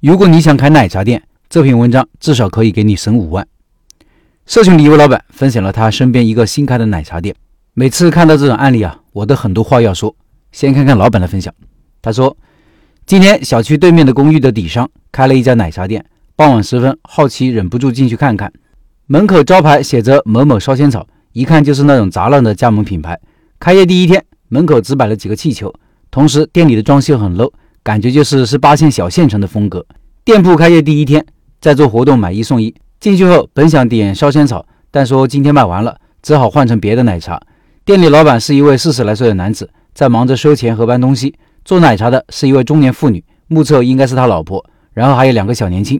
如果你想开奶茶店，这篇文章至少可以给你省五万。社群里一位老板分享了他身边一个新开的奶茶店，每次看到这种案例啊，我都很多话要说。先看看老板的分享，他说：“今天小区对面的公寓的底商开了一家奶茶店，傍晚时分，好奇忍不住进去看看。门口招牌写着某某烧仙草，一看就是那种杂乱的加盟品牌。开业第一天，门口只摆了几个气球，同时店里的装修很 low。”感觉就是十八线小县城的风格。店铺开业第一天，在做活动买一送一。进去后本想点烧仙草，但说今天卖完了，只好换成别的奶茶。店里老板是一位四十来岁的男子，在忙着收钱和搬东西。做奶茶的是一位中年妇女，目测应该是他老婆。然后还有两个小年轻，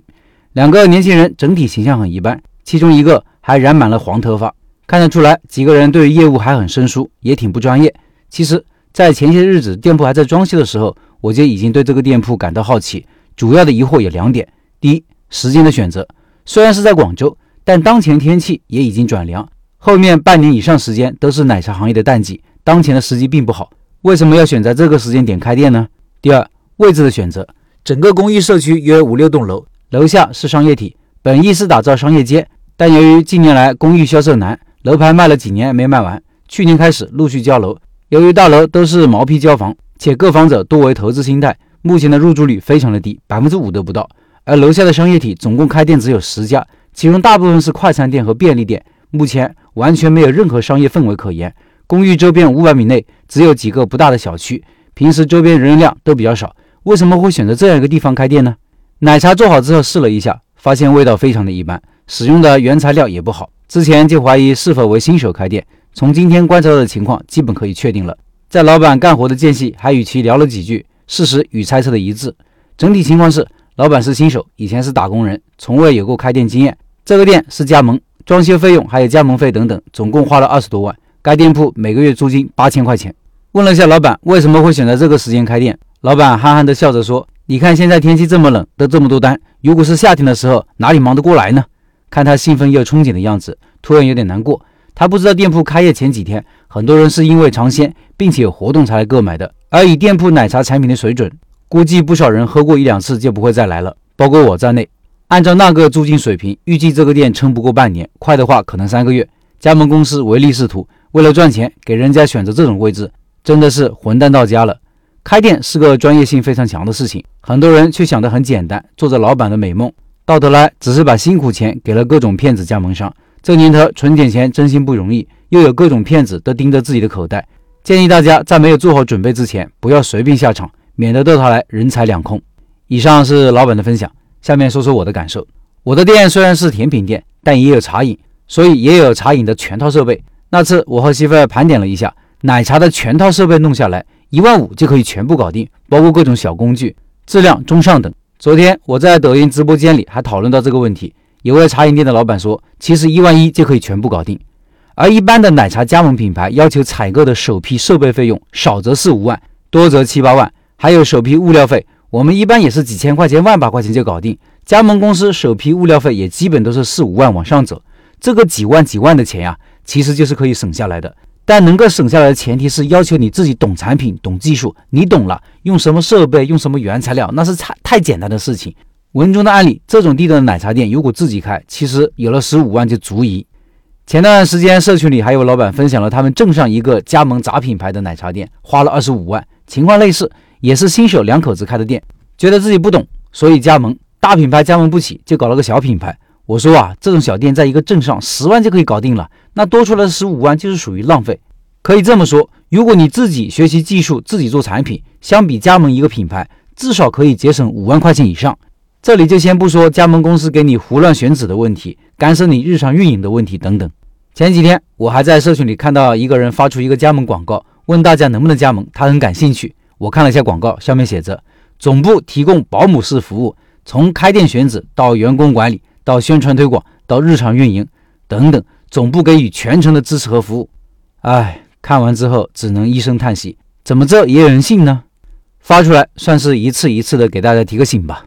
两个年轻人整体形象很一般，其中一个还染满了黄头发，看得出来几个人对于业务还很生疏，也挺不专业。其实，在前些日子店铺还在装修的时候。我就已经对这个店铺感到好奇，主要的疑惑有两点：第一，时间的选择，虽然是在广州，但当前天气也已经转凉，后面半年以上时间都是奶茶行业的淡季，当前的时机并不好，为什么要选在这个时间点开店呢？第二，位置的选择，整个公寓社区约五六栋楼，楼下是商业体，本意是打造商业街，但由于近年来公寓销售难，楼盘卖了几年没卖完，去年开始陆续交楼，由于大楼都是毛坯交房。且购房者多为投资心态，目前的入住率非常的低，百分之五都不到。而楼下的商业体总共开店只有十家，其中大部分是快餐店和便利店，目前完全没有任何商业氛围可言。公寓周边五百米内只有几个不大的小区，平时周边人流量都比较少，为什么会选择这样一个地方开店呢？奶茶做好之后试了一下，发现味道非常的一般，使用的原材料也不好，之前就怀疑是否为新手开店，从今天观察到的情况，基本可以确定了。在老板干活的间隙，还与其聊了几句，事实与猜测的一致。整体情况是，老板是新手，以前是打工人，从未有过开店经验。这个店是加盟，装修费用还有加盟费等等，总共花了二十多万。该店铺每个月租金八千块钱。问了一下老板为什么会选择这个时间开店，老板憨憨地笑着说：“你看现在天气这么冷，得这么多单，如果是夏天的时候，哪里忙得过来呢？”看他兴奋又憧憬的样子，突然有点难过。他不知道店铺开业前几天，很多人是因为尝鲜并且有活动才来购买的。而以店铺奶茶产品的水准，估计不少人喝过一两次就不会再来了，包括我在内。按照那个租金水平，预计这个店撑不过半年，快的话可能三个月。加盟公司唯利是图，为了赚钱给人家选择这种位置，真的是混蛋到家了。开店是个专业性非常强的事情，很多人却想得很简单，做着老板的美梦，到头来只是把辛苦钱给了各种骗子加盟商。这年头存点钱真心不容易，又有各种骗子都盯着自己的口袋。建议大家在没有做好准备之前，不要随便下场，免得到头来人财两空。以上是老板的分享，下面说说我的感受。我的店虽然是甜品店，但也有茶饮，所以也有茶饮的全套设备。那次我和媳妇盘点了一下，奶茶的全套设备弄下来一万五就可以全部搞定，包括各种小工具，质量中上等。昨天我在抖音直播间里还讨论到这个问题。有位茶饮店的老板说：“其实一万一就可以全部搞定，而一般的奶茶加盟品牌要求采购的首批设备费用少则四五万，多则七八万，还有首批物料费。我们一般也是几千块钱、万把块钱就搞定。加盟公司首批物料费也基本都是四五万往上走。这个几万几万的钱呀，其实就是可以省下来的。但能够省下来的前提是要求你自己懂产品、懂技术。你懂了，用什么设备、用什么原材料，那是太太简单的事情。”文中的案例，这种地段的奶茶店，如果自己开，其实有了十五万就足矣。前段时间，社群里还有老板分享了他们镇上一个加盟杂品牌的奶茶店，花了二十五万，情况类似，也是新手两口子开的店，觉得自己不懂，所以加盟大品牌加盟不起，就搞了个小品牌。我说啊，这种小店在一个镇上十万就可以搞定了，那多出来的十五万就是属于浪费。可以这么说，如果你自己学习技术，自己做产品，相比加盟一个品牌，至少可以节省五万块钱以上。这里就先不说加盟公司给你胡乱选址的问题，干涉你日常运营的问题等等。前几天我还在社群里看到一个人发出一个加盟广告，问大家能不能加盟，他很感兴趣。我看了一下广告，上面写着总部提供保姆式服务，从开店选址到员工管理，到宣传推广，到日常运营等等，总部给予全程的支持和服务。哎，看完之后只能一声叹息，怎么这也有人信呢？发出来算是一次一次的给大家提个醒吧。